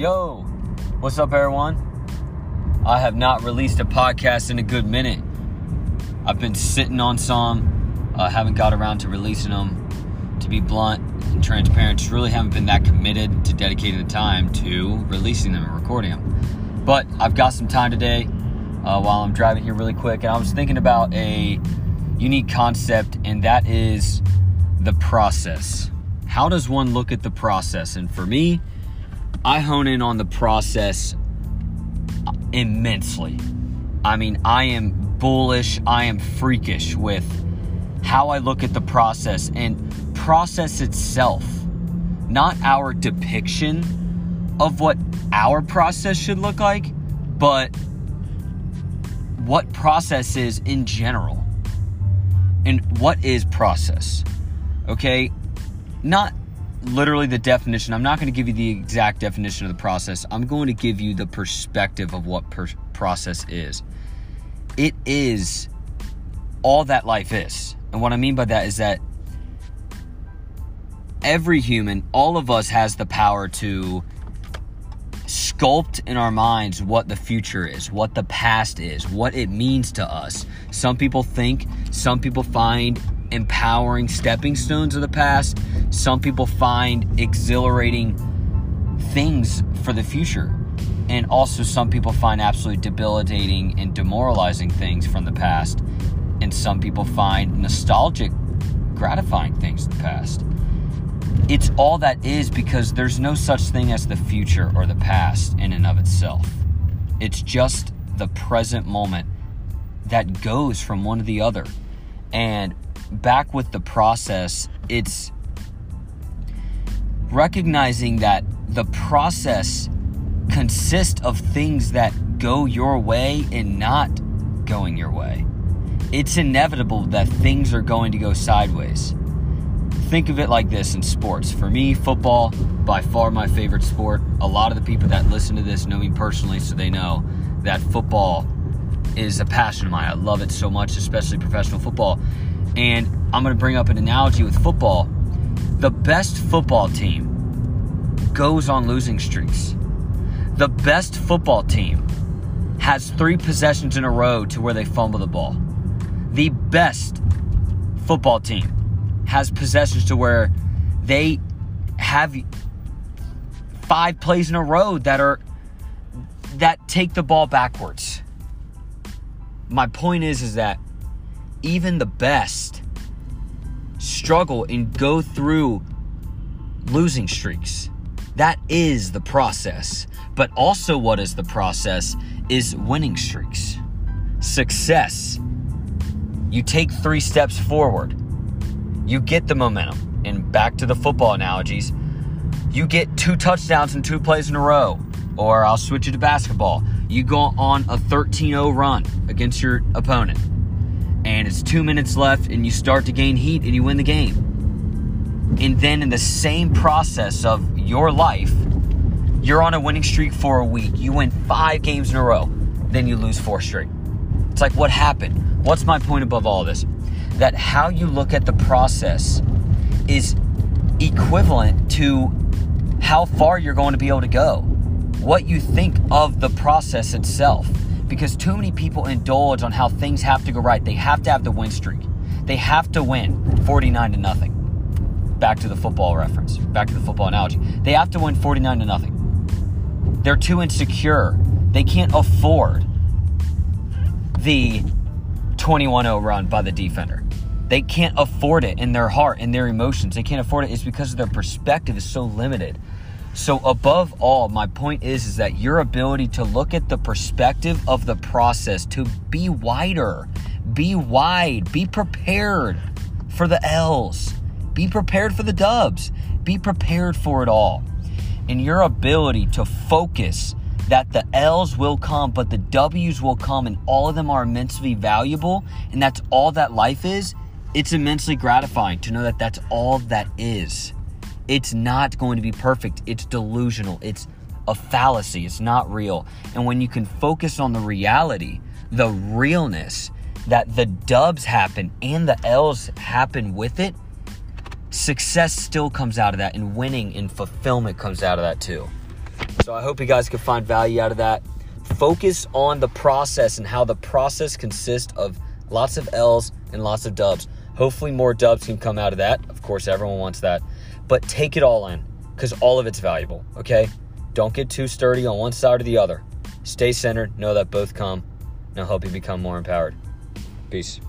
Yo, what's up, everyone? I have not released a podcast in a good minute. I've been sitting on some, uh, haven't got around to releasing them. To be blunt and transparent, just really haven't been that committed to dedicating the time to releasing them and recording them. But I've got some time today uh, while I'm driving here really quick, and I was thinking about a unique concept, and that is the process. How does one look at the process? And for me, I hone in on the process immensely. I mean, I am bullish, I am freakish with how I look at the process and process itself, not our depiction of what our process should look like, but what process is in general. And what is process? Okay? Not literally the definition. I'm not going to give you the exact definition of the process. I'm going to give you the perspective of what per- process is. It is all that life is. And what I mean by that is that every human, all of us, has the power to sculpt in our minds what the future is, what the past is, what it means to us. Some people think, some people find empowering stepping stones of the past. Some people find exhilarating things for the future. And also, some people find absolutely debilitating and demoralizing things from the past. And some people find nostalgic, gratifying things in the past. It's all that is because there's no such thing as the future or the past in and of itself. It's just the present moment that goes from one to the other. And back with the process, it's recognizing that the process consists of things that go your way and not going your way. It's inevitable that things are going to go sideways. Think of it like this in sports. For me, football, by far my favorite sport. A lot of the people that listen to this know me personally, so they know that football is a passion of mine. I love it so much, especially professional football. And I'm going to bring up an analogy with football. The best football team goes on losing streaks. The best football team has three possessions in a row to where they fumble the ball. The best football team has possessions to where they have five plays in a row that are that take the ball backwards. My point is is that even the best struggle and go through losing streaks. That is the process. But also, what is the process is winning streaks. Success. You take three steps forward, you get the momentum. And back to the football analogies, you get two touchdowns and two plays in a row. Or I'll switch it to basketball. You go on a 13 0 run against your opponent and it's two minutes left and you start to gain heat and you win the game. And then in the same process of your life, you're on a winning streak for a week. You win five games in a row, then you lose four straight. It's like, what happened? What's my point above all this? That how you look at the process is equivalent to how far you're going to be able to go, what you think of the process itself because too many people indulge on how things have to go right. They have to have the win streak. They have to win 49 to nothing. Back to the football reference, back to the football analogy. They have to win 49 to nothing. They're too insecure. They can't afford the 21 0 run by the defender. They can't afford it in their heart, in their emotions. They can't afford it. It's because their perspective is so limited. So above all, my point is is that your ability to look at the perspective of the process, to be wider, be wide, be prepared for the L's, be prepared for the dubs, be prepared for it all. And your ability to focus that the L's will come, but the W's will come, and all of them are immensely valuable, and that's all that life is. It's immensely gratifying to know that that's all that is. It's not going to be perfect. It's delusional. It's a fallacy. It's not real. And when you can focus on the reality, the realness that the dubs happen and the L's happen with it, success still comes out of that, and winning and fulfillment comes out of that too. So I hope you guys can find value out of that. Focus on the process and how the process consists of lots of L's and lots of dubs. Hopefully, more dubs can come out of that. Of course, everyone wants that. But take it all in because all of it's valuable, okay? Don't get too sturdy on one side or the other. Stay centered. Know that both come. And I'll help you become more empowered. Peace.